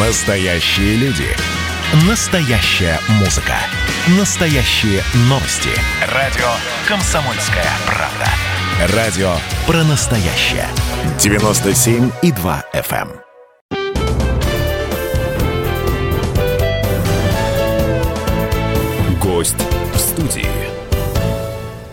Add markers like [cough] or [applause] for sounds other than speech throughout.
Настоящие люди. Настоящая музыка. Настоящие новости. Радио «Комсомольская правда». Радио про настоящее. 97,2 FM. Гость в студии.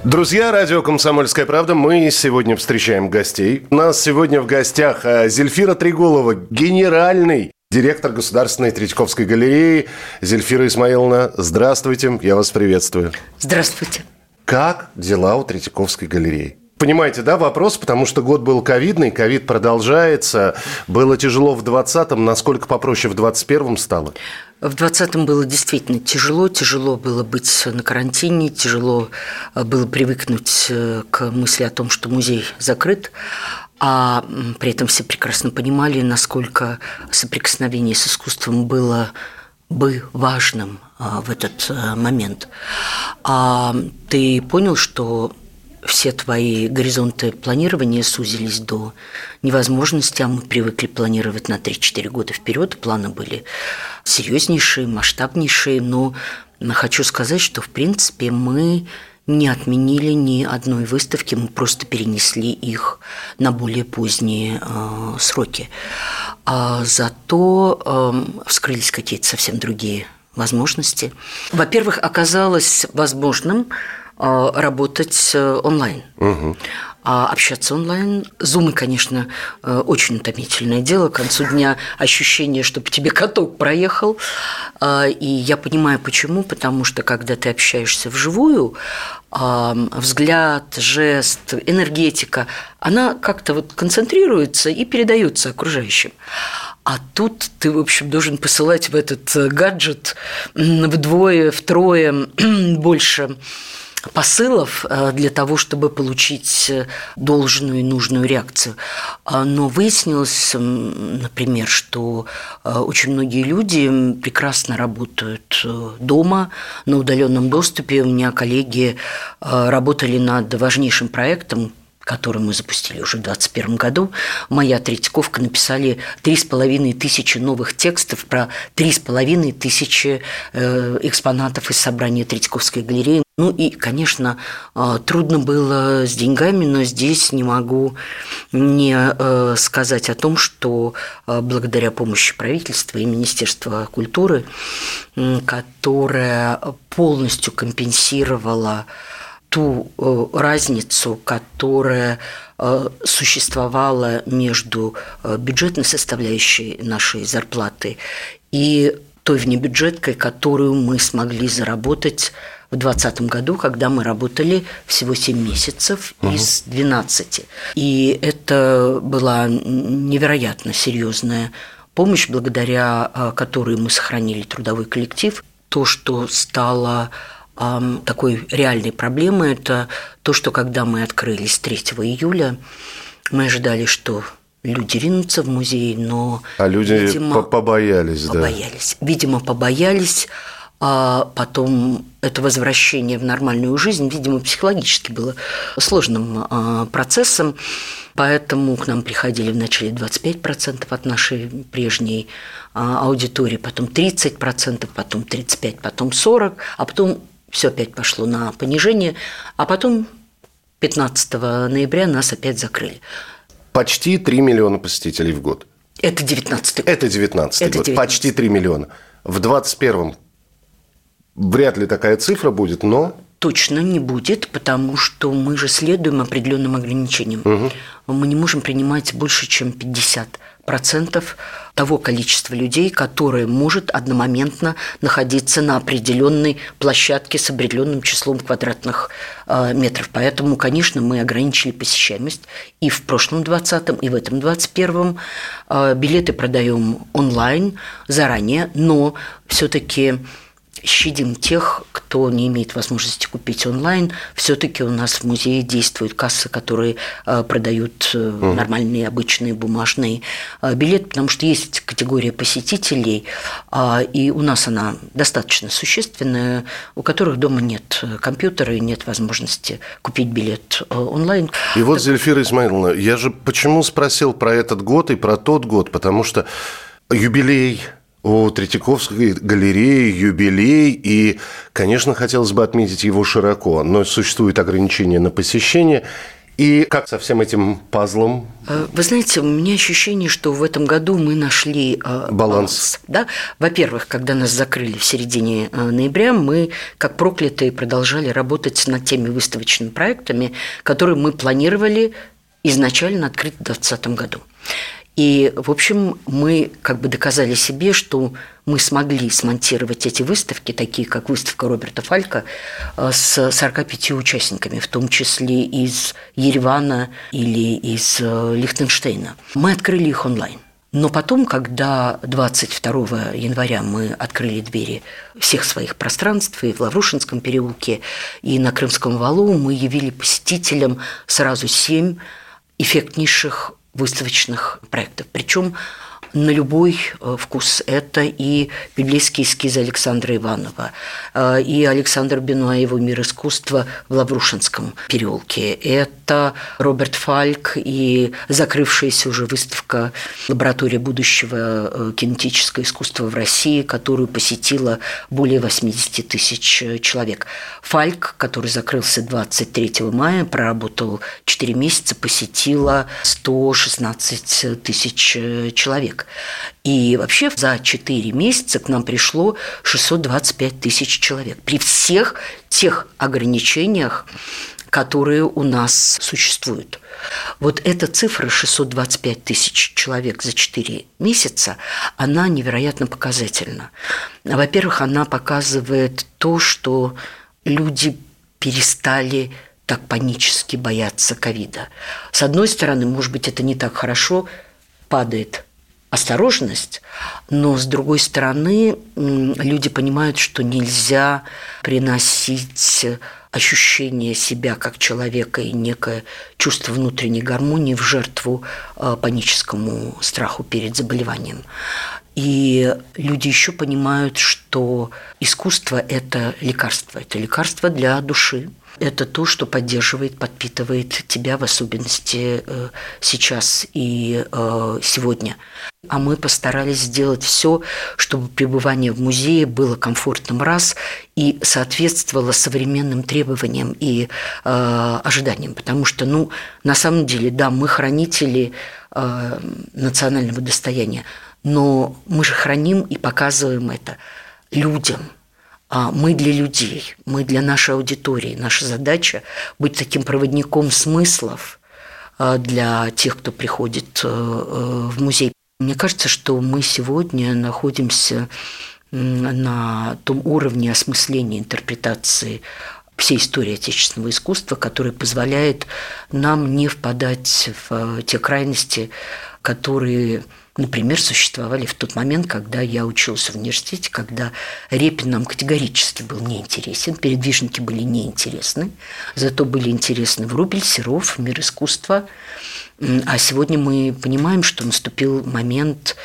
Друзья, радио «Комсомольская правда», мы сегодня встречаем гостей. У нас сегодня в гостях э, Зельфира Триголова, генеральный директор Государственной Третьяковской галереи. Зельфира Исмаиловна, здравствуйте, я вас приветствую. Здравствуйте. Как дела у Третьяковской галереи? Понимаете, да, вопрос, потому что год был ковидный, ковид продолжается. Было тяжело в 20-м, насколько попроще в 21-м стало? В 20-м было действительно тяжело. Тяжело было быть на карантине, тяжело э, было привыкнуть э, к мысли о том, что музей закрыт. А при этом все прекрасно понимали, насколько соприкосновение с искусством было бы важным э, в этот момент. А ты понял, что все твои горизонты планирования сузились до невозможности, а мы привыкли планировать на 3-4 года вперед. Планы были серьезнейшие, масштабнейшие, но хочу сказать, что в принципе мы не отменили ни одной выставки, мы просто перенесли их на более поздние э, сроки. А зато э, вскрылись какие-то совсем другие возможности. Во-первых, оказалось возможным работать э, онлайн. Угу. А общаться онлайн. Зумы, конечно, э, очень утомительное дело. К концу дня ощущение, что по тебе каток проехал. А, и я понимаю, почему. Потому что, когда ты общаешься вживую, а, взгляд, жест, энергетика, она как-то вот концентрируется и передается окружающим. А тут ты, в общем, должен посылать в этот э, гаджет вдвое, втрое [clears throat] больше посылов э, для того, чтобы получить э, должную и нужную реакцию. А, но выяснилось, например, что э, очень многие люди прекрасно работают дома на удаленном доступе. У меня коллеги работали над важнейшим проектом, который мы запустили уже в 2021 году, моя Третьяковка написали три с половиной тысячи новых текстов про три с половиной тысячи экспонатов из собрания Третьяковской галереи. Ну и, конечно, а, трудно было с деньгами, но здесь не могу не э, сказать о том, что а, благодаря помощи правительства и Министерства культуры, которое полностью компенсировало ту э, разницу, которая э, существовала между бюджетной составляющей нашей зарплаты и той внебюджеткой, которую мы смогли заработать в 2020 году, когда мы работали всего 7 месяцев угу. из 12. И это была невероятно серьезная помощь, благодаря а, которой мы сохранили трудовой коллектив. То, что стало такой реальной проблемой, это то, что когда мы открылись 3 июля, мы ожидали, что люди ринутся в музей, но... А люди видимо, побоялись, да? Побоялись. Видимо, побоялись а потом это возвращение в нормальную жизнь, видимо, психологически было сложным а, процессом, поэтому к нам приходили вначале 25% от нашей прежней а, аудитории, потом 30%, потом 35%, потом 40%, а потом все опять пошло на понижение, а потом 15 ноября нас опять закрыли. Почти 3 миллиона посетителей в год. Это 19 год. Это 19 год. 19. Почти 3 миллиона. В 21 Вряд ли такая цифра будет, но... Точно не будет, потому что мы же следуем определенным ограничениям. Угу. Мы не можем принимать больше, чем 50% того количества людей, которое может одномоментно находиться на определенной площадке с определенным числом квадратных э, метров. Поэтому, конечно, мы ограничили посещаемость и в прошлом 20-м, и в этом 21-м. Э, билеты продаем онлайн заранее, но все-таки щадим тех, кто не имеет возможности купить онлайн. Все-таки у нас в музее действуют кассы, которые э, продают угу. нормальные, обычные бумажные э, билеты, потому что есть категория посетителей, а, и у нас она достаточно существенная, у которых дома нет компьютера и нет возможности купить билет онлайн. И вот, Зельфира Исмаиловна, я же почему спросил про этот год и про тот год, потому что юбилей у Третьяковской галереи юбилей, и, конечно, хотелось бы отметить его широко, но существуют ограничения на посещение. И как со всем этим пазлом? Э, вы знаете, у меня ощущение, что в этом году мы нашли э, баланс. баланс да? Во-первых, когда нас закрыли в середине э, ноября, мы, как проклятые, продолжали работать над теми выставочными проектами, которые мы планировали изначально открыть в 2020 году. И, в общем, мы как бы доказали себе, что мы смогли смонтировать эти выставки, такие как выставка Роберта Фалька, э, с 45 участниками, в том числе из Еревана или из э, Лихтенштейна. Мы открыли их онлайн. Но потом, когда 22 января мы открыли двери всех своих пространств и в Лаврушинском переулке, и на Крымском валу, мы явили посетителям сразу семь эффектнейших выставочных проектов. Причем на любой э, вкус. Это и библейские эскизы Александра Иванова, э, и Александр Бенуа его «Мир искусства» в Лаврушинском переулке. Это Роберт Фальк и закрывшаяся уже выставка «Лаборатория будущего э, кинетического искусства в России», которую посетила более 80 тысяч человек. Фальк, который закрылся 23 мая, проработал 4 месяца, посетила 116 тысяч человек человек. И вообще за 4 месяца к нам пришло 625 тысяч человек. При всех тех ограничениях, которые у нас существуют. Вот эта цифра 625 тысяч человек за 4 месяца, она невероятно показательна. Во-первых, она показывает то, что люди перестали так панически бояться ковида. С одной стороны, может быть, это не так хорошо, падает осторожность, но с другой стороны люди понимают, что нельзя приносить ощущение себя как человека и некое чувство внутренней гармонии в жертву а, паническому страху перед заболеванием. И люди еще понимают, что искусство – это лекарство, это лекарство для души, это то, что поддерживает, подпитывает тебя, в особенности э, сейчас и э, сегодня. А мы постарались сделать все, чтобы пребывание в музее было комфортным раз и соответствовало современным требованиям и э, ожиданиям. Потому что, ну, на самом деле, да, мы хранители э, национального достояния, но мы же храним и показываем это людям – мы для людей, мы для нашей аудитории. Наша задача быть таким проводником смыслов а, для тех, кто приходит э, э, в музей. Мне кажется, что мы сегодня находимся на том уровне осмысления интерпретации всей истории отечественного искусства, который позволяет нам не впадать в те крайности, которые например, существовали в тот момент, когда я учился в университете, когда Репин нам категорически был неинтересен, передвижники были неинтересны, зато были интересны Врубель, Серов, мир искусства. А сегодня мы понимаем, что наступил момент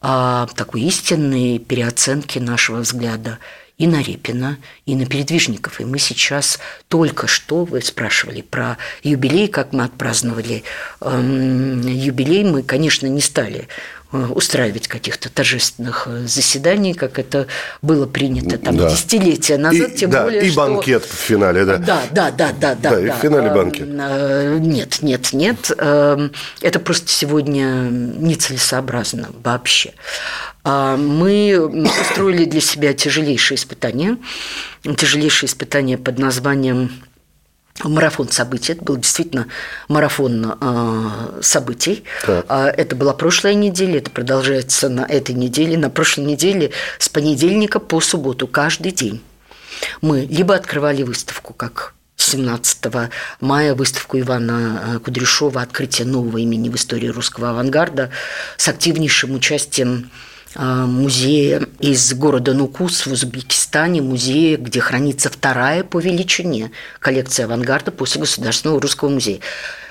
а, такой истинной переоценки нашего взгляда и на Репина, и на передвижников. И мы сейчас только что, вы спрашивали про юбилей, как мы отпраздновали эм, юбилей, мы, конечно, не стали устраивать каких-то торжественных э, заседаний, как это было принято там да. десятилетия назад, и, тем да, более, и что... банкет в финале, да. Да, да, да, да, да. Да, и в финале банкет. Э, нет, нет, нет. Эм, это просто сегодня нецелесообразно вообще. А мы устроили для себя тяжелейшие испытания, тяжелейшие испытания под названием марафон событий. Это был действительно марафон э, событий. Так. А, это была прошлая неделя, это продолжается на этой неделе. На прошлой неделе с понедельника по субботу каждый день мы либо открывали выставку, как 17 мая выставку Ивана э, Кудряшова «Открытие нового имени в истории русского авангарда» с активнейшим участием музея из города Нукус в Узбекистане, музея, где хранится вторая по величине коллекция авангарда после Государственного русского музея.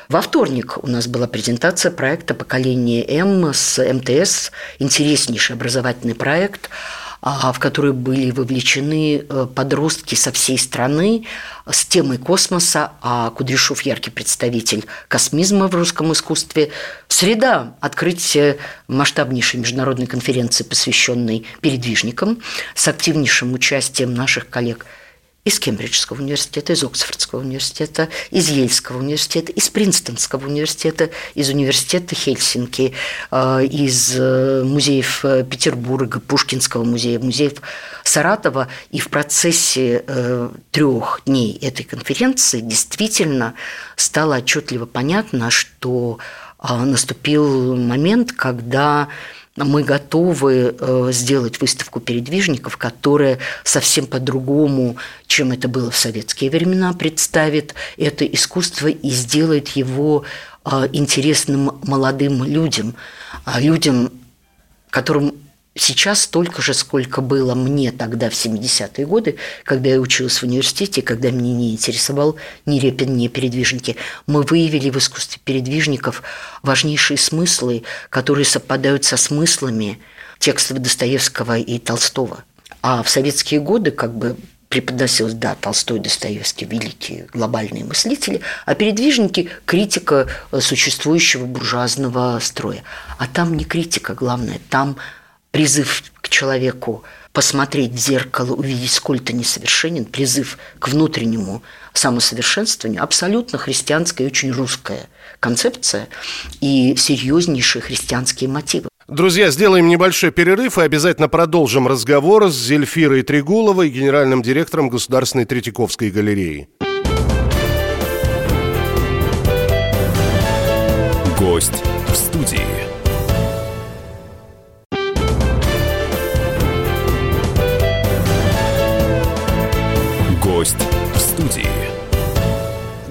Во вторник у нас была презентация проекта «Поколение М» с МТС, интереснейший образовательный проект. А, в которую были вовлечены э, подростки со всей страны с темой космоса, а Кудряшов яркий представитель космизма в русском искусстве. Среда – открытие масштабнейшей международной конференции, посвященной передвижникам, с активнейшим участием наших коллег – из Кембриджского университета, из Оксфордского университета, из Ельского университета, из Принстонского университета, из университета Хельсинки, э, из э, музеев э, Петербурга, Пушкинского музея, музеев Саратова. И в процессе трех дней этой конференции действительно стало отчетливо понятно, что наступил момент, когда мы готовы э, сделать выставку передвижников, которая совсем по-другому, чем это было в советские времена, представит это искусство и сделает его э, интересным молодым людям, а людям, которым сейчас столько же, сколько было мне тогда в 70-е годы, когда я училась в университете, когда меня не интересовал ни Репин, ни передвижники. Мы выявили в искусстве передвижников важнейшие смыслы, которые совпадают со смыслами текстов Достоевского и Толстого. А в советские годы как бы преподносилось, да, Толстой, Достоевский, великие глобальные мыслители, а передвижники – критика существующего буржуазного строя. А там не критика, главное, там – призыв к человеку посмотреть в зеркало, увидеть, сколь ты несовершенен, призыв к внутреннему самосовершенствованию, абсолютно христианская и очень русская концепция и серьезнейшие христианские мотивы. Друзья, сделаем небольшой перерыв и обязательно продолжим разговор с Зельфирой Трегуловой, генеральным директором Государственной Третьяковской галереи. Гость в студии.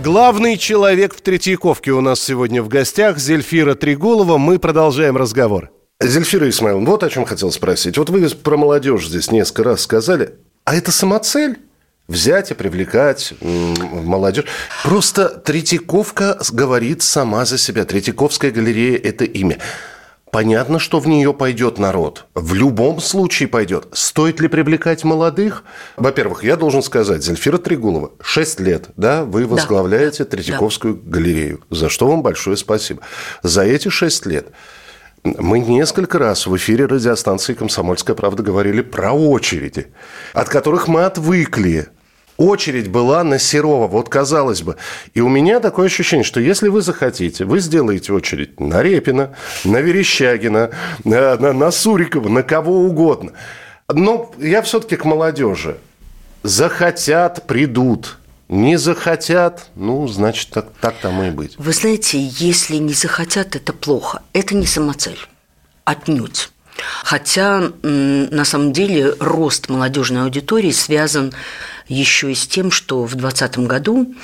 Главный человек в Третьяковке у нас сегодня в гостях, Зельфира Тригулова. Мы продолжаем разговор. Зельфира Исмаиловна, вот о чем хотел спросить. Вот вы про молодежь здесь несколько раз сказали. А это самоцель? взять и привлекать молодежь. Просто Третьяковка говорит сама за себя. Третьяковская галерея – это имя. Понятно, что в нее пойдет народ. В любом случае пойдет. Стоит ли привлекать молодых? Во-первых, я должен сказать, Зельфира Трегулова, 6 лет, да, вы возглавляете да. Третьяковскую да. галерею. За что вам большое спасибо. За эти 6 лет мы несколько раз в эфире радиостанции «Комсомольская правда» говорили про очереди, от которых мы отвыкли очередь была на Серова. Вот казалось бы. И у меня такое ощущение, что если вы захотите, вы сделаете очередь на Репина, на Верещагина, на, на, на Сурикова, на кого угодно. Но я все-таки к молодежи. Захотят, придут. Не захотят, ну, значит, так, так тому и быть. Вы знаете, если не захотят, это плохо. Это не самоцель. Отнюдь. Хотя на самом деле рост молодежной аудитории связан еще и с тем, что в 2020 году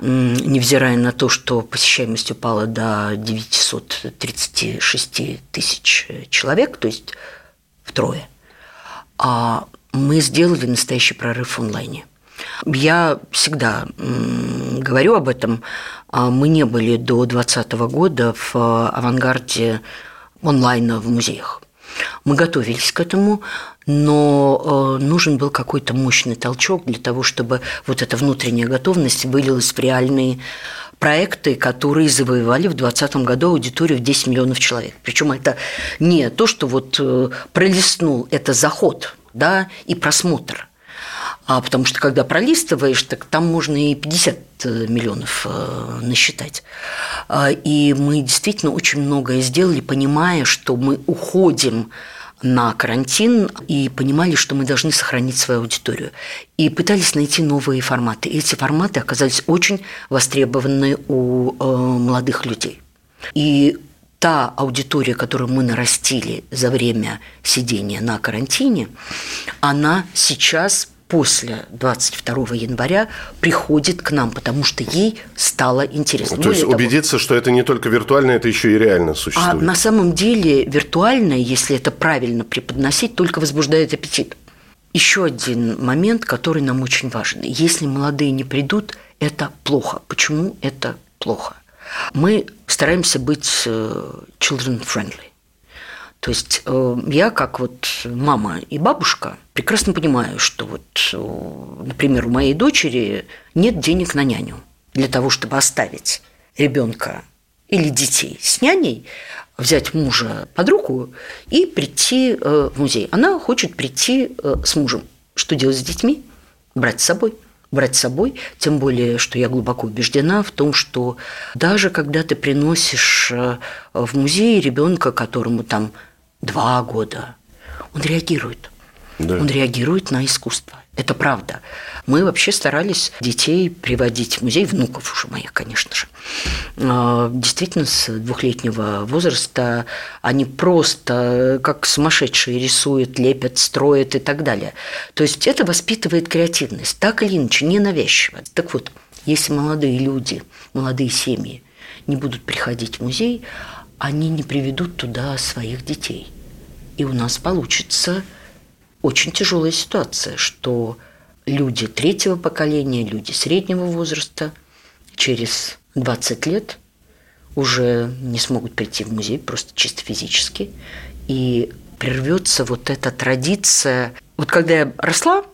невзирая на то, что посещаемость упала до 936 тысяч человек, то есть втрое, а мы сделали настоящий прорыв в онлайне. Я всегда говорю об этом. А мы не были до 2020 года в авангарде онлайна в музеях. Мы готовились к этому, но э, нужен был какой-то мощный толчок для того, чтобы вот эта внутренняя готовность вылилась в реальные проекты, которые завоевали в 2020 году аудиторию в 10 миллионов человек. Причем это не то, что вот э, пролистнул, это заход да, и просмотр. А потому что когда пролистываешь, так там можно и 50 э, миллионов э, насчитать. А, и мы действительно очень многое сделали, понимая, что мы уходим на карантин и понимали, что мы должны сохранить свою аудиторию. И пытались найти новые форматы. И эти форматы оказались очень востребованы у э, молодых людей. И та аудитория, которую мы нарастили за время сидения на карантине, она сейчас после 22 января приходит к нам, потому что ей стало интересно. То есть того, убедиться, что это не только виртуально, это еще и реально существует. А на самом деле виртуальное, если это правильно преподносить, только возбуждает аппетит. Еще один момент, который нам очень важен. Если молодые не придут, это плохо. Почему это плохо? Мы стараемся быть э, children friendly. То есть э, я, как вот мама и бабушка, прекрасно понимаю, что вот, э, например, у моей дочери нет денег на няню для того, чтобы оставить ребенка или детей с няней, взять мужа под руку и прийти э, в музей. Она хочет прийти с мужем. Что делать с детьми? Брать с собой брать с собой, тем более, что я глубоко убеждена в том, что даже когда ты приносишь в музей ребенка, которому там два года, он реагирует. Да. Он реагирует на искусство. Это правда. Мы вообще старались детей приводить в музей, внуков уже моих, конечно же. А, действительно, с двухлетнего возраста они просто как сумасшедшие рисуют, лепят, строят и так далее. То есть это воспитывает креативность, так или иначе, ненавязчиво. Так вот, если молодые люди, молодые семьи не будут приходить в музей, они не приведут туда своих детей. И у нас получится очень тяжелая ситуация, что люди третьего поколения, люди среднего возраста через 20 лет уже не смогут прийти в музей просто чисто физически. И прервется вот эта традиция. Вот когда я росла,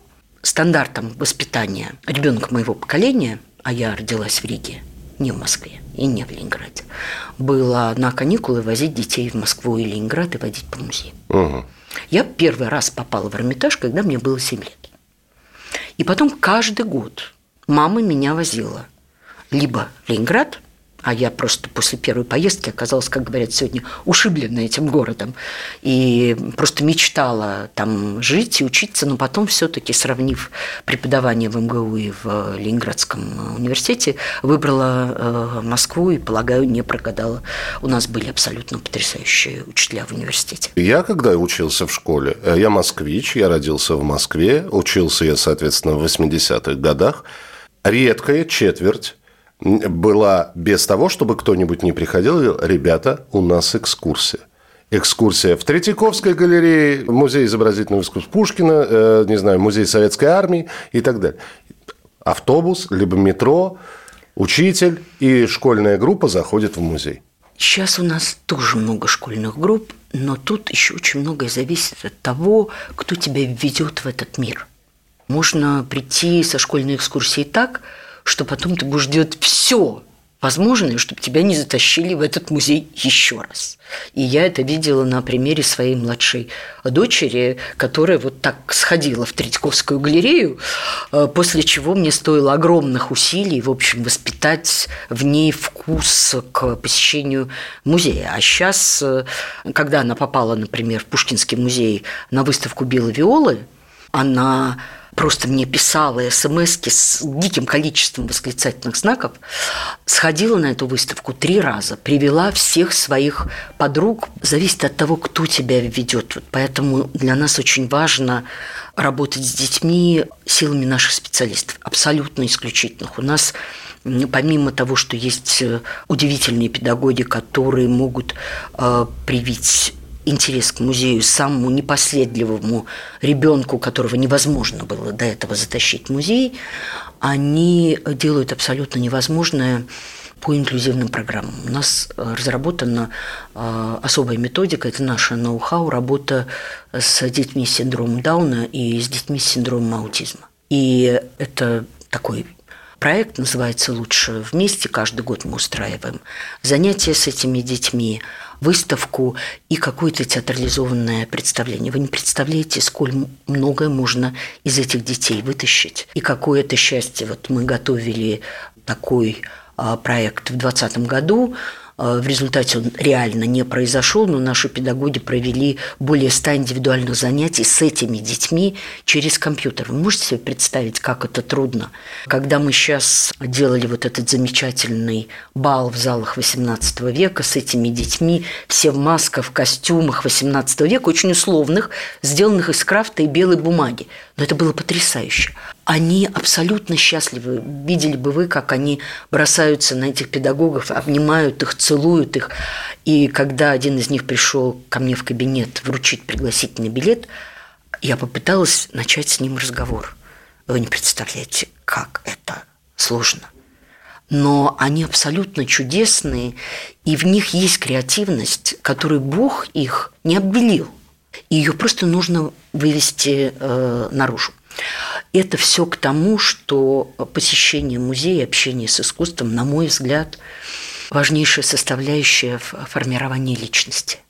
стандартом воспитания ребенка моего поколения, а я родилась в Риге, не в Москве и не в Ленинграде, было на каникулы возить детей в Москву и Ленинград и водить по музеям. Угу. Я первый раз попала в Эрмитаж, когда мне было 7 лет. И потом каждый год мама меня возила либо в Ленинград – а я просто после первой поездки оказалась, как говорят сегодня, ушиблена этим городом. И просто мечтала там жить и учиться, но потом все-таки, сравнив преподавание в МГУ и в Ленинградском университете, выбрала э, Москву и, полагаю, не прогадала. У нас были абсолютно потрясающие учителя в университете. Я, когда учился в школе, э, я москвич, я родился в Москве, учился я, соответственно, в 80-х годах, редкая четверть была без того, чтобы кто-нибудь не приходил ребята, у нас экскурсия. Экскурсия в Третьяковской галерее, музей изобразительного искусства Пушкина, э, не знаю, музей советской армии и так далее. Автобус, либо метро, учитель и школьная группа заходит в музей. Сейчас у нас тоже много школьных групп, но тут еще очень многое зависит от того, кто тебя ведет в этот мир. Можно прийти со школьной экскурсией так – что потом ты будешь делать все возможное, чтобы тебя не затащили в этот музей еще раз. И я это видела на примере своей младшей дочери, которая вот так сходила в Третьяковскую галерею, э, после чего мне стоило огромных усилий, в общем, воспитать в ней вкус к посещению музея. А сейчас, э, когда она попала, например, в Пушкинский музей на выставку «Белой виолы», она просто мне писала смс с диким количеством восклицательных знаков, сходила на эту выставку три раза, привела всех своих подруг. Зависит от того, кто тебя ведет. Поэтому для нас очень важно работать с детьми силами наших специалистов, абсолютно исключительных. У нас помимо того, что есть удивительные педагоги, которые могут э, привить интерес к музею самому непоследливому ребенку, которого невозможно было до этого затащить в музей, они делают абсолютно невозможное по инклюзивным программам. У нас э, разработана э, особая методика, это наша ноу-хау, работа с детьми с синдромом Дауна и с детьми с синдромом аутизма. И это такой проект, называется «Лучше вместе». Каждый год мы устраиваем занятия с этими детьми, выставку и какое-то театрализованное представление. Вы не представляете, сколь многое можно из этих детей вытащить. И какое это счастье. Вот мы готовили такой а, проект в 2020 году в результате он реально не произошел, но наши педагоги провели более 100 индивидуальных занятий с этими детьми через компьютер. Вы можете себе представить, как это трудно? Когда мы сейчас делали вот этот замечательный бал в залах XVIII века с этими детьми, все в масках, в костюмах XVIII века, очень условных, сделанных из крафта и белой бумаги. Но это было потрясающе они абсолютно счастливы. Видели бы вы, как они бросаются на этих педагогов, обнимают их, целуют их. И когда один из них пришел ко мне в кабинет вручить пригласительный билет, я попыталась начать с ним разговор. Вы не представляете, как это сложно. но они абсолютно чудесные, и в них есть креативность, которой Бог их не обделил. Ее просто нужно вывести э, наружу. Это все к тому, что посещение музея, общение с искусством, на мой взгляд, важнейшая составляющая в формировании личности –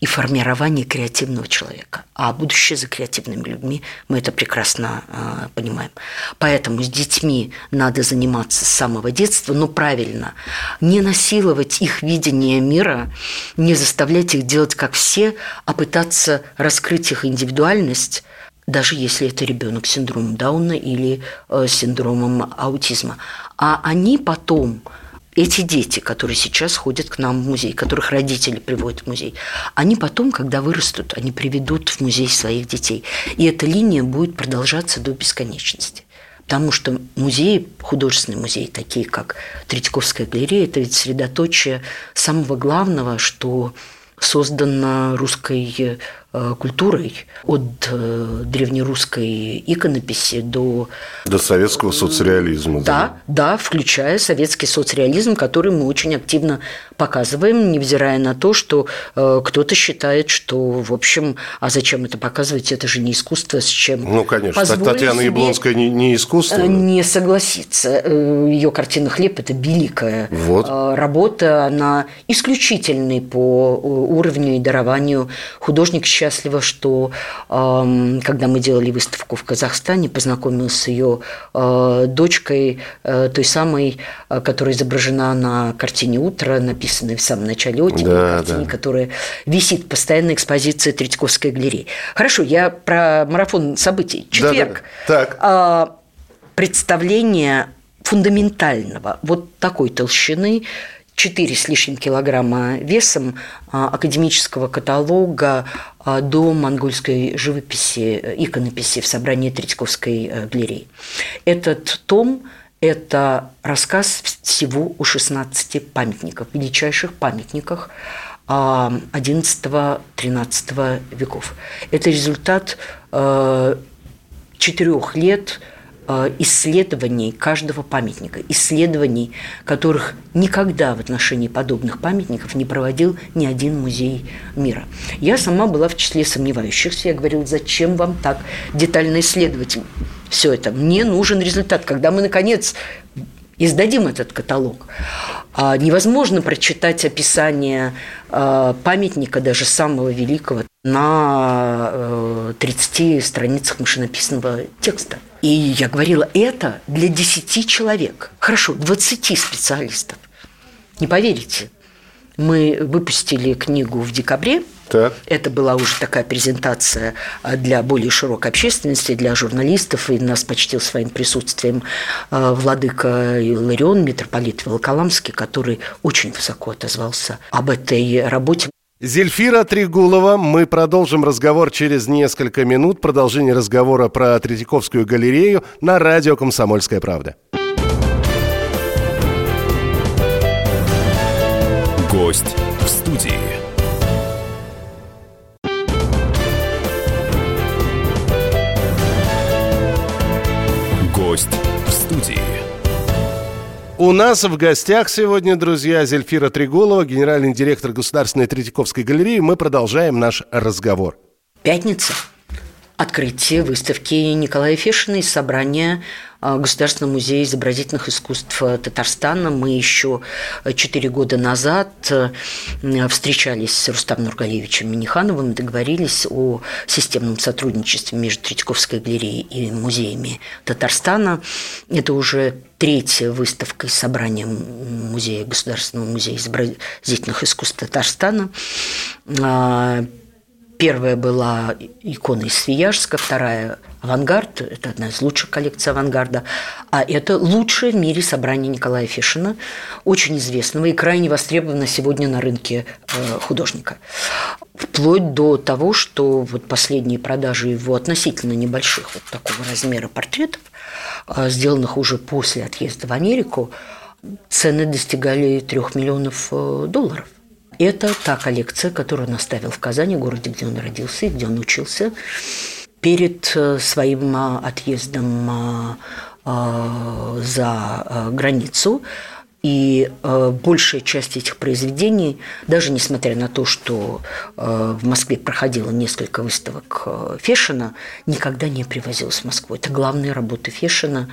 и формирование креативного человека. А будущее за креативными людьми, мы это прекрасно э, понимаем. Поэтому с детьми надо заниматься с самого детства, но правильно. Не насиловать их видение мира, не заставлять их делать как все, а пытаться раскрыть их индивидуальность, даже если это ребенок с синдромом Дауна или э, синдромом аутизма. А они потом эти дети, которые сейчас ходят к нам в музей, которых родители приводят в музей, они потом, когда вырастут, они приведут в музей своих детей. И эта линия будет продолжаться до бесконечности. Потому что музеи, художественные музеи, такие как Третьяковская галерея, это ведь средоточие самого главного, что создано русской Э, культурой от э, древнерусской иконописи до... До советского соцреализма. Да, да, да, включая советский соцреализм, который мы очень активно показываем, невзирая на то, что э, кто-то считает, что, в общем, а зачем это показывать, это же не искусство, с чем... Ну, конечно, Татьяна Яблонская не, не искусство. Э, не согласиться. Ее картина «Хлеб» – это великая вот. работа, она исключительный по уровню и дарованию художник счастлива, что когда мы делали выставку в Казахстане, познакомилась с ее э, дочкой, э, той самой, э, которая изображена на картине «Утро», написанной в самом начале оттепели, да, картине, да. которая висит постоянно экспозиции Третьяковской галереи. Хорошо, я про марафон событий. Четверг. Да, да, да. Так. А, представление фундаментального вот такой толщины 4 с лишним килограмма весом а, академического каталога а, до монгольской живописи, э, иконописи в собрании Третьяковской э, галереи. Этот том – это рассказ всего о 16 памятниках, величайших памятниках XI-XIII а, веков. Это результат э, четырех лет – исследований каждого памятника, исследований, которых никогда в отношении подобных памятников не проводил ни один музей мира. Я сама была в числе сомневающихся. Я говорила, зачем вам так детально исследовать все это? Мне нужен результат. Когда мы, наконец, издадим этот каталог. А невозможно прочитать описание э, памятника, даже самого великого, на 30 э, страницах машинописного текста. И я говорила, это для 10 человек. Хорошо, 20 специалистов. Не поверите, мы выпустили книгу в декабре. Так. Это была уже такая презентация а, для более широкой общественности, для журналистов, и нас почтил своим присутствием а, владыка Иларион, митрополит Волоколамский, который очень высоко отозвался об этой работе. Зельфира Тригулова. Мы продолжим разговор через несколько минут. Продолжение разговора про Третьяковскую галерею на радио «Комсомольская правда». Гость в студии. Гость в студии. У нас в гостях сегодня, друзья, Зельфира Тригулова, генеральный директор Государственной Третьяковской галереи. Мы продолжаем наш разговор. Пятница. Открытие выставки Николая Фешина из собрания а, Государственного музея изобразительных искусств Татарстана. Мы еще четыре года назад встречались с Рустамом Нургалевичем Минихановым и договорились о системном сотрудничестве между Третьяковской галереей и музеями Татарстана. Это уже третья выставка из собрания музея Государственного музея изобразительных искусств Татарстана. Первая была икона из Свияжска, вторая – «Авангард». Это одна из лучших коллекций «Авангарда». А это лучшее в мире собрание Николая Фишина, очень известного и крайне востребованного сегодня на рынке э, художника. Вплоть до того, что вот последние продажи его относительно небольших вот такого размера портретов, э, сделанных уже после отъезда в Америку, цены достигали трех миллионов э, долларов. Это та коллекция, которую он оставил в Казани, городе, где он родился и где он учился. Перед э, своим а, отъездом а, за границу. И э, большая часть этих произведений, даже несмотря на то, что э, в Москве проходило несколько выставок э, Фешина, никогда не привозилась в Москву. Это главные работы Фешина.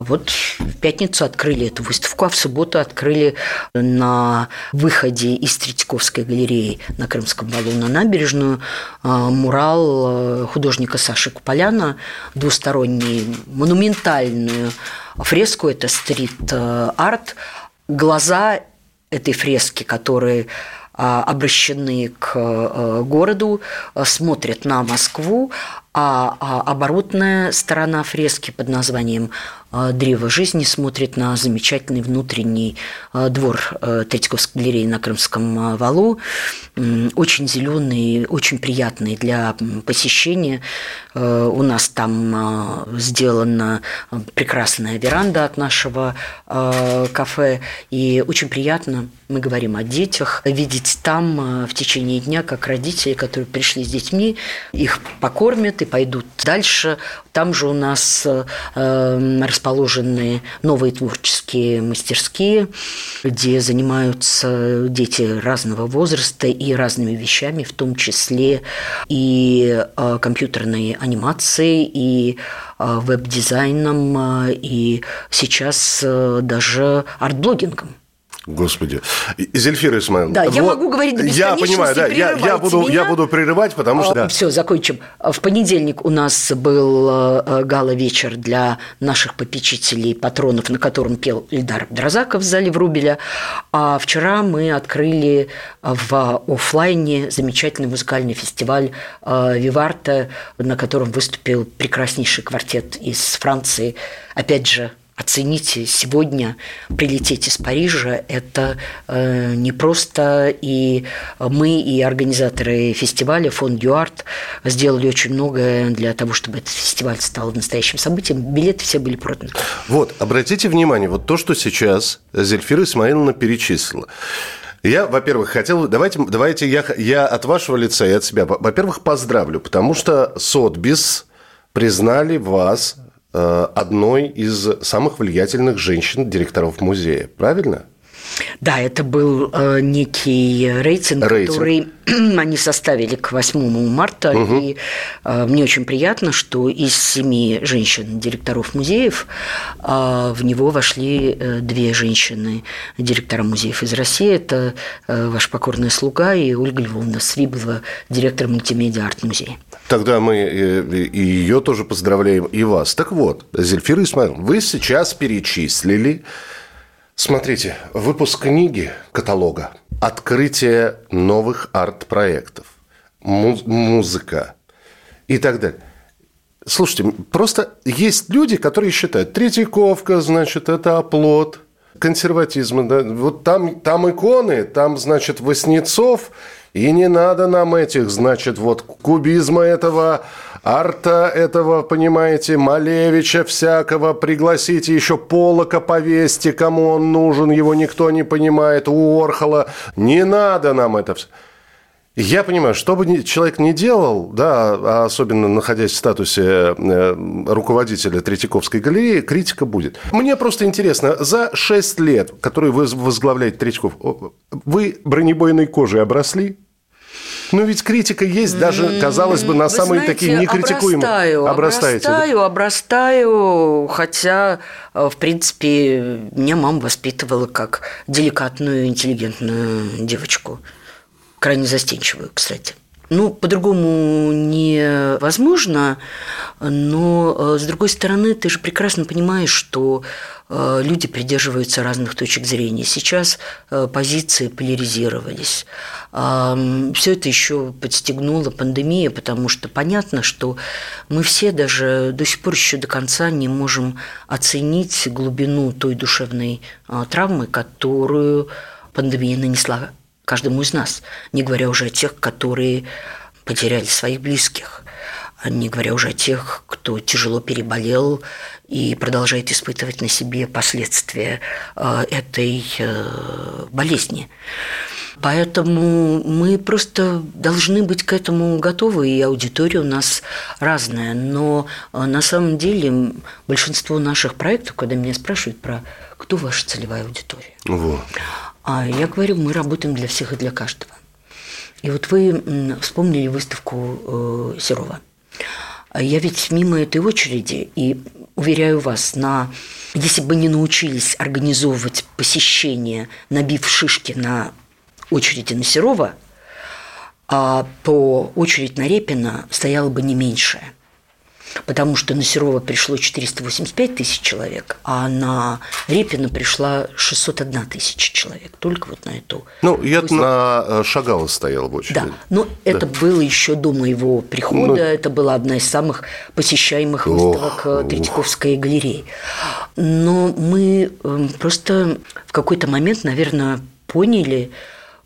Вот в пятницу открыли эту выставку, а в субботу открыли на выходе из Третьяковской галереи на Крымском валу на набережную э, мурал э, художника Саши Куполяна, двусторонний, монументальную фреску, это стрит-арт, глаза этой фрески, которые а, обращены к э, городу, э, смотрят на Москву, а, а оборотная сторона фрески под названием «Древо жизни» смотрит на замечательный внутренний двор Третьяковской галереи на Крымском валу, очень зеленый, очень приятный для посещения. У нас там сделана прекрасная веранда от нашего кафе, и очень приятно, мы говорим о детях, видеть там в течение дня, как родители, которые пришли с детьми, их покормят и пойдут дальше. Там же у нас э, расположены новые творческие мастерские, где занимаются дети разного возраста и разными вещами, в том числе и э, компьютерной анимацией, и э, веб-дизайном, и сейчас даже арт-блогингом. Господи. Зельфира Исмаил. Да, вот. я могу говорить до Я понимаю, да, я, я, буду, меня. я буду прерывать, потому что... Да. Все, закончим. В понедельник у нас был э, гала-вечер для наших попечителей, патронов, на котором пел Ильдар Дразаков в зале Врубеля. А вчера мы открыли в офлайне замечательный музыкальный фестиваль э, «Виварта», на котором выступил прекраснейший квартет из Франции. Опять же, оцените, сегодня прилететь из Парижа – это э, не просто, и мы, и организаторы фестиваля, фонд Юарт, сделали очень многое для того, чтобы этот фестиваль стал настоящим событием. Билеты все были проданы. Вот, обратите внимание, вот то, что сейчас Зельфира Исмаиловна перечислила. Я, во-первых, хотел... Давайте, давайте я, я от вашего лица и от себя, во-первых, поздравлю, потому что Сотбис признали вас одной из самых влиятельных женщин-директоров музея. Правильно? Да, это был э, некий рейтинг, рейтинг, который [clears throat] они составили к 8 марта. Угу. И э, мне очень приятно, что из семи женщин-директоров музеев э, в него вошли э, две женщины директора музеев из России. Это э, ваш покорная слуга и Ольга Львовна Свиблова, директор мультимедиа арт-музея. Тогда мы э, и ее тоже поздравляем, и вас. Так вот, Зельфира Исмаил, вы сейчас перечислили Смотрите, выпуск книги, каталога, открытие новых арт-проектов, муз- музыка и так далее. Слушайте, просто есть люди, которые считают, Третьяковка, значит, это оплот консерватизма. Да? Вот там, там иконы, там, значит, Воснецов, и не надо нам этих, значит, вот кубизма этого Арта этого, понимаете, Малевича всякого, пригласите еще Полока повесьте, кому он нужен, его никто не понимает, у Орхола. Не надо нам это все. Я понимаю, что бы человек не делал, да, а особенно находясь в статусе э, руководителя Третьяковской галереи, критика будет. Мне просто интересно, за 6 лет, которые вы возглавляете Третьяков, вы бронебойной кожей обросли? Ну, ведь критика есть даже, казалось бы, на Вы самые знаете, такие некритикуемые. Обрастаю, Обрастаете, обрастаю, да? обрастаю, хотя, э, в принципе, меня мама воспитывала как деликатную, интеллигентную девочку. Крайне застенчивую, кстати. Ну, по-другому невозможно, но, э, с другой стороны, ты же прекрасно понимаешь, что люди придерживаются разных точек зрения. Сейчас э, позиции поляризировались. Все это еще подстегнула пандемия, потому что понятно, что мы все даже до сих пор еще до конца не можем оценить глубину той душевной травмы, которую пандемия нанесла каждому из нас, не говоря уже о тех, которые потеряли своих близких. Не говоря уже о тех, кто тяжело переболел и продолжает испытывать на себе последствия э, этой э, болезни. Поэтому мы просто должны быть к этому готовы, и аудитория у нас разная. Но э, на самом деле большинство наших проектов, когда меня спрашивают про кто ваша целевая аудитория, вот. А я говорю, мы работаем для всех и для каждого. И вот вы вспомнили выставку Серова. Я ведь мимо этой очереди, и уверяю вас, на если бы не научились организовывать посещение, набив шишки на очереди на Серова, а по очередь на Репина стояла бы не меньшая потому что на Серова пришло 485 тысяч человек, а на Репина пришла 601 тысяча человек. Только вот на эту. Ну, я выставку. на э, Шагала стоял в очереди. Да, но да. это было еще до моего прихода. Ну, это была одна из самых посещаемых выставок ох, э, Третьяковской ох. галереи. Но мы эм, просто в какой-то момент, наверное, поняли,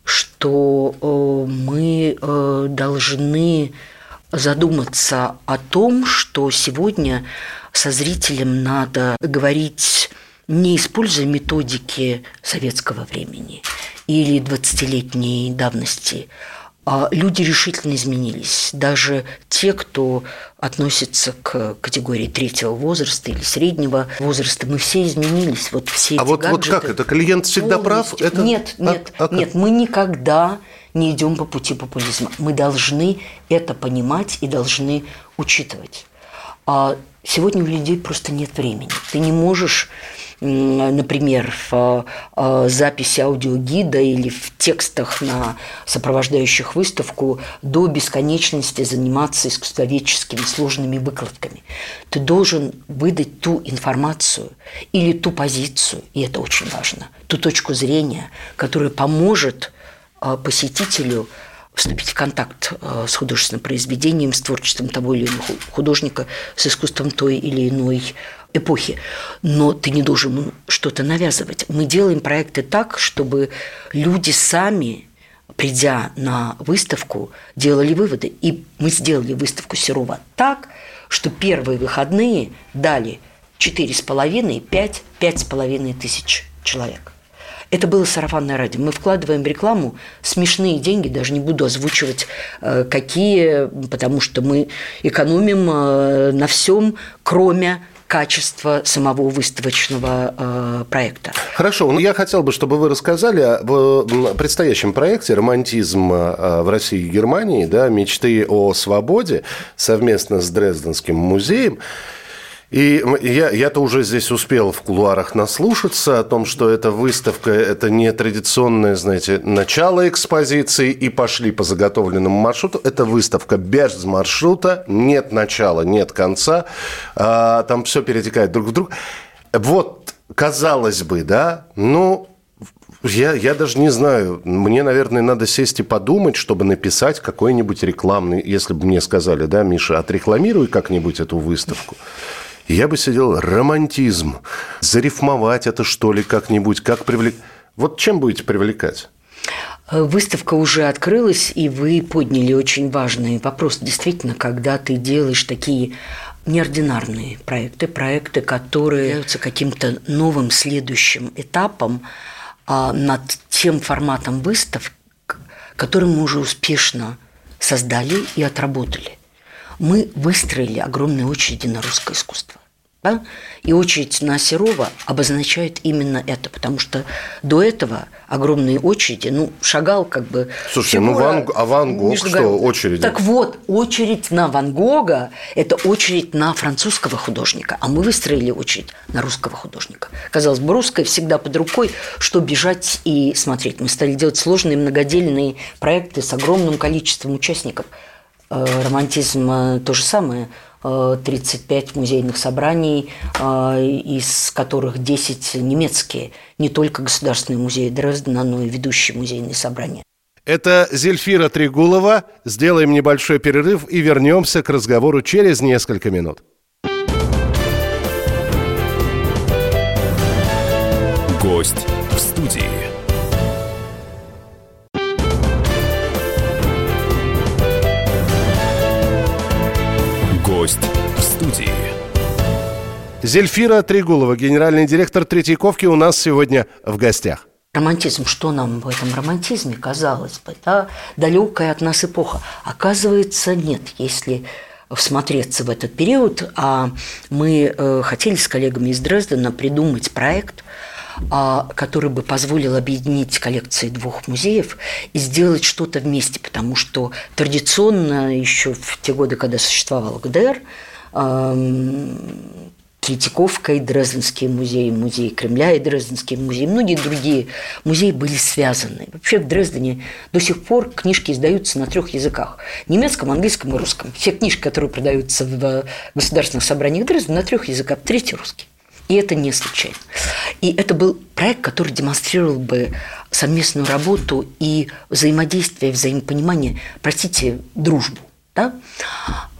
что э, мы должны задуматься о том, что сегодня со зрителем надо говорить не используя методики советского времени или 20-летней давности, а люди решительно изменились. Даже те, кто относится к категории третьего возраста или среднего возраста, мы все изменились. Вот все а вот, вот как это? Клиент всегда полностью. прав? Это... Нет, нет, а, а нет. Мы никогда не идем по пути популизма. Мы должны это понимать и должны учитывать. А сегодня у людей просто нет времени. Ты не можешь например, в а, записи аудиогида или в текстах на сопровождающих выставку до бесконечности заниматься искусствоведческими сложными выкладками. Ты должен выдать ту информацию или ту позицию, и это очень важно, ту точку зрения, которая поможет посетителю вступить в контакт а, с художественным произведением, с творчеством того или иного художника, с искусством той или иной эпохи. Но ты не должен что-то навязывать. Мы делаем проекты так, чтобы люди сами, придя на выставку, делали выводы. И мы сделали выставку Серова так, что первые выходные дали 4,5, 5, половиной тысяч человек. Это было сарафанное радио. Мы вкладываем в рекламу смешные деньги, даже не буду озвучивать э, какие, потому что мы экономим э, на всем, кроме качества самого выставочного э, проекта. Хорошо, ну я хотел бы, чтобы вы рассказали о предстоящем проекте «Романтизм в России и Германии», да, мечты о свободе совместно с Дрезденским музеем. И я, я-то уже здесь успел в кулуарах наслушаться о том, что эта выставка – это не традиционное, знаете, начало экспозиции и пошли по заготовленному маршруту. Это выставка без маршрута, нет начала, нет конца. А, там все перетекает друг в друг. Вот, казалось бы, да, ну, я, я даже не знаю. Мне, наверное, надо сесть и подумать, чтобы написать какой-нибудь рекламный... Если бы мне сказали, да, Миша, отрекламируй как-нибудь эту выставку. Я бы сидел, романтизм, зарифмовать это что ли как-нибудь, как привлек... Вот чем будете привлекать? Выставка уже открылась, и вы подняли очень важный вопрос. Действительно, когда ты делаешь такие неординарные проекты, проекты, которые являются каким-то новым следующим этапом а, над тем форматом выставок, который мы уже успешно создали и отработали мы выстроили огромные очереди на русское искусство. Да? И очередь на Серова обозначает именно это, потому что до этого огромные очереди, ну, шагал как бы... Слушайте, ну Ван, а Ван Гог что, город... очередь? Так вот, очередь на Ван Гога – это очередь на французского художника, а мы выстроили очередь на русского художника. Казалось бы, русская всегда под рукой, что бежать и смотреть. Мы стали делать сложные многодельные проекты с огромным количеством участников – романтизм э, то же самое. 35 э, музейных собраний, из которых 10 немецкие. Не только Государственный музей Дрездена, но и ведущие музейные собрания. Это Зельфира Тригулова. Сделаем небольшой перерыв и вернемся к разговору через несколько минут. Гость Зельфира Трегулова, генеральный директор Третьяковки, у нас сегодня в гостях. Романтизм, что нам в этом романтизме, казалось бы, да, далекая от нас эпоха. Оказывается, нет, если всмотреться в этот период, а мы э, хотели с коллегами из Дрездена придумать проект, а, который бы позволил объединить коллекции двух музеев и сделать что-то вместе, потому что традиционно еще в те годы, когда существовал ГДР, Третьяковка и Дрезденский музей, музей Кремля и Дрезденский музей, многие другие музеи были связаны. Вообще в Дрездене до сих пор книжки издаются на трех языках – немецком, английском и русском. Все книжки, которые продаются в государственных собраниях Дрездена, на трех языках, третий русский. И это не случайно. И это был проект, который демонстрировал бы совместную работу и взаимодействие, взаимопонимание, простите, дружбу. Да?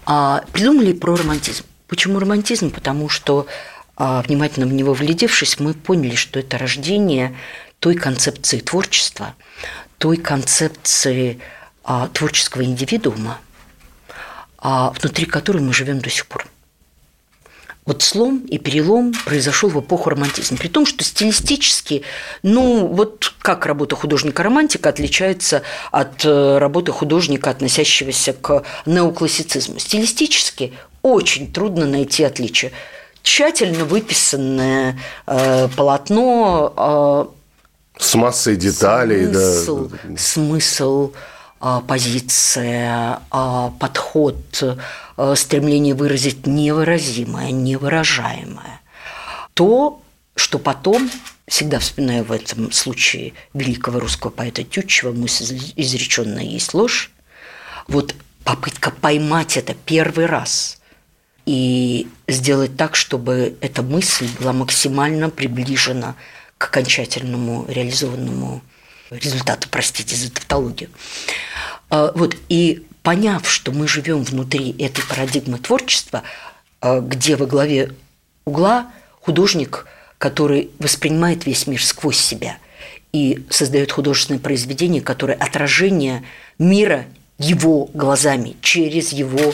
А придумали про романтизм. Почему романтизм? Потому что, а, внимательно в него вглядевшись, мы поняли, что это рождение той концепции творчества, той концепции а, творческого индивидуума, а, внутри которой мы живем до сих пор. Вот слом и перелом произошел в эпоху романтизма. При том, что стилистически, ну, вот как работа художника-романтика отличается от э, работы художника, относящегося к неоклассицизму. Стилистически очень трудно найти отличие. Тщательно выписанное э, полотно. Э, С массой деталей, смысл, да. Смысл, э, позиция, э, подход, э, стремление выразить невыразимое, невыражаемое. То, что потом всегда вспоминаю в этом случае великого русского поэта Тютчева «Мысль изреченная есть ложь». Вот попытка поймать это первый раз и сделать так, чтобы эта мысль была максимально приближена к окончательному реализованному результату, простите за тавтологию. А, вот, и поняв, что мы живем внутри этой парадигмы творчества, а, где во главе угла художник, который воспринимает весь мир сквозь себя и создает художественное произведение, которое отражение мира его глазами, через его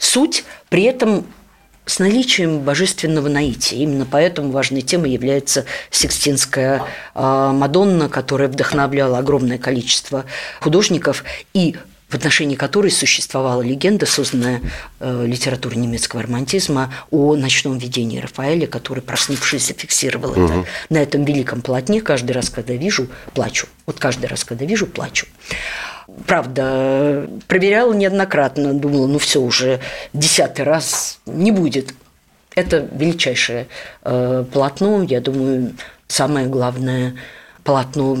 суть, при этом с наличием божественного наития. Именно поэтому важной темой является Сикстинская а, Мадонна, которая вдохновляла огромное количество художников и в отношении которой существовала легенда, созданная э, литературой немецкого романтизма о ночном видении Рафаэля, который, проснувшись, зафиксировал угу. это на этом великом полотне. Каждый раз, когда вижу, плачу. Вот каждый раз, когда вижу, плачу. Правда, проверяла неоднократно, думала, ну все уже десятый раз не будет. Это величайшее э, полотно, я думаю, самое главное полотно,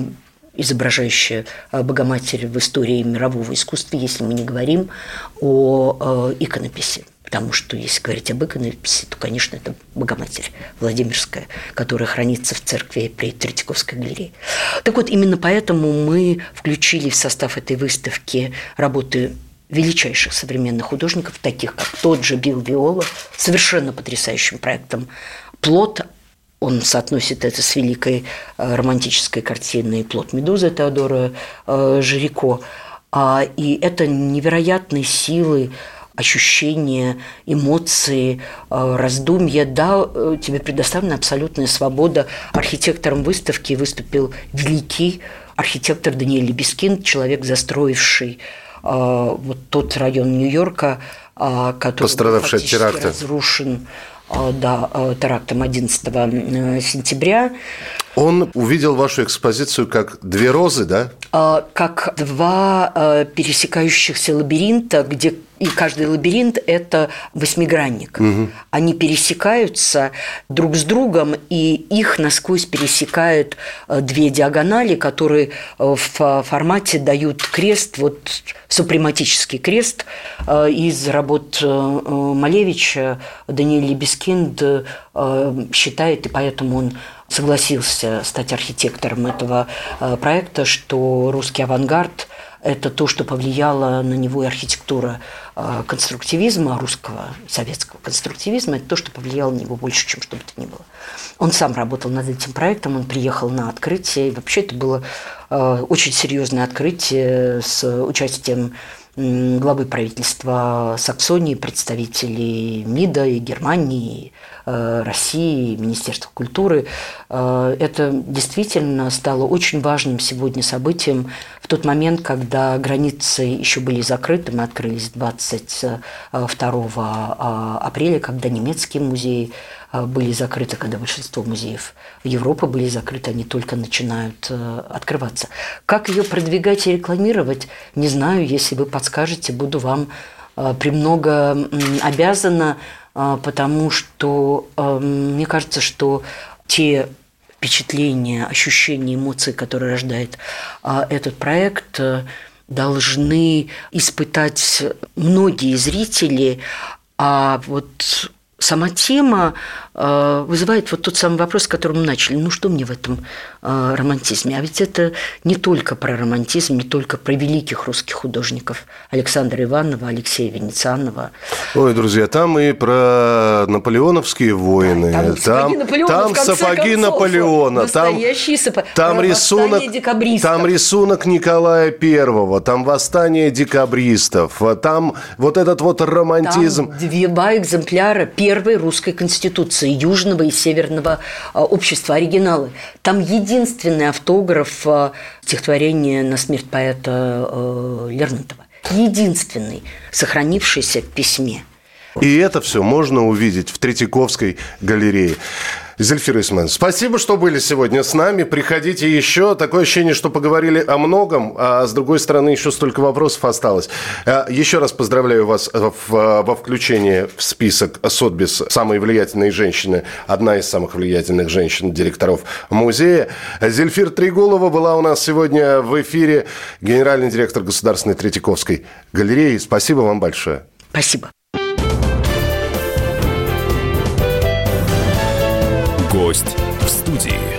изображающее э, Богоматерь в истории мирового искусства, если мы не говорим о э, иконописи. Потому что если говорить об иконописи, то, конечно, это Богоматерь Владимирская, которая хранится в церкви при Третьяковской галерее. Так вот, именно поэтому мы включили в состав этой выставки работы величайших современных художников, таких как тот же Билл Виола, совершенно потрясающим проектом «Плод», он соотносит это с великой э, романтической картиной «Плод Медузы» Теодора э, Жирико. А, и это невероятной силы ощущения, эмоции, э, раздумья. Да, тебе предоставлена абсолютная свобода. Архитектором выставки выступил великий архитектор Даниэль Лебескин, человек, застроивший вот тот район Нью-Йорка, который Пострадавший от теракта. разрушен да, терактом 11 сентября. Он увидел вашу экспозицию как две розы, да? Как два пересекающихся лабиринта, где и каждый лабиринт – это восьмигранник. Угу. Они пересекаются друг с другом, и их насквозь пересекают э, две диагонали, которые э, в формате дают крест, вот супрематический крест из работ Малевича. Даниэль Лебескинд считает, и поэтому он согласился стать архитектором этого проекта, что русский авангард – это то, что повлияло на него и архитектура а, конструктивизма русского, советского конструктивизма, это то, что повлияло на него больше, чем что бы то ни было. Он сам работал над этим проектом, он приехал на открытие, и вообще это было а, очень серьезное открытие с участием главы правительства Саксонии, представителей МИДа и Германии, Э, России, Министерства культуры. Э, это действительно стало очень важным сегодня событием в тот момент, когда границы еще были закрыты. Мы открылись 22 э, апреля, когда немецкие музеи были закрыты, когда большинство музеев Европы были закрыты, они только начинают открываться. Как ее продвигать и рекламировать, не знаю. Если вы подскажете, буду вам премного обязана. А, потому что а, мне кажется, что те впечатления, ощущения, эмоции, которые рождает а, этот проект, э, должны испытать многие зрители, а вот сама тема вызывает вот тот самый вопрос, с которым мы начали. Ну что мне в этом э, романтизме? А ведь это не только про романтизм, не только про великих русских художников Александра Иванова, Алексея Венецианова. Ой, друзья, там и про наполеоновские войны. Да, там сапоги Наполеона, там, сапоги концов, Наполеона. Там, сапо... там, рисунок, там рисунок Николая Первого, там восстание декабристов, там вот этот вот романтизм. Там два экземпляра первой русской конституции Южного и Северного а, общества, оригиналы. Там единственный автограф а, стихотворения «На смерть поэта» э, Лермонтова. Единственный, сохранившийся в письме. И это все можно увидеть в Третьяковской галерее. Зельфир Исман, спасибо, что были сегодня с нами. Приходите еще. Такое ощущение, что поговорили о многом, а с другой стороны еще столько вопросов осталось. А, еще раз поздравляю вас во включении в список Сотбис самой влиятельной женщины, одна из самых влиятельных женщин-директоров музея. Зельфир Тригулова была у нас сегодня в эфире, генеральный директор Государственной Третьяковской галереи. Спасибо вам большое. Спасибо. Гость в студии.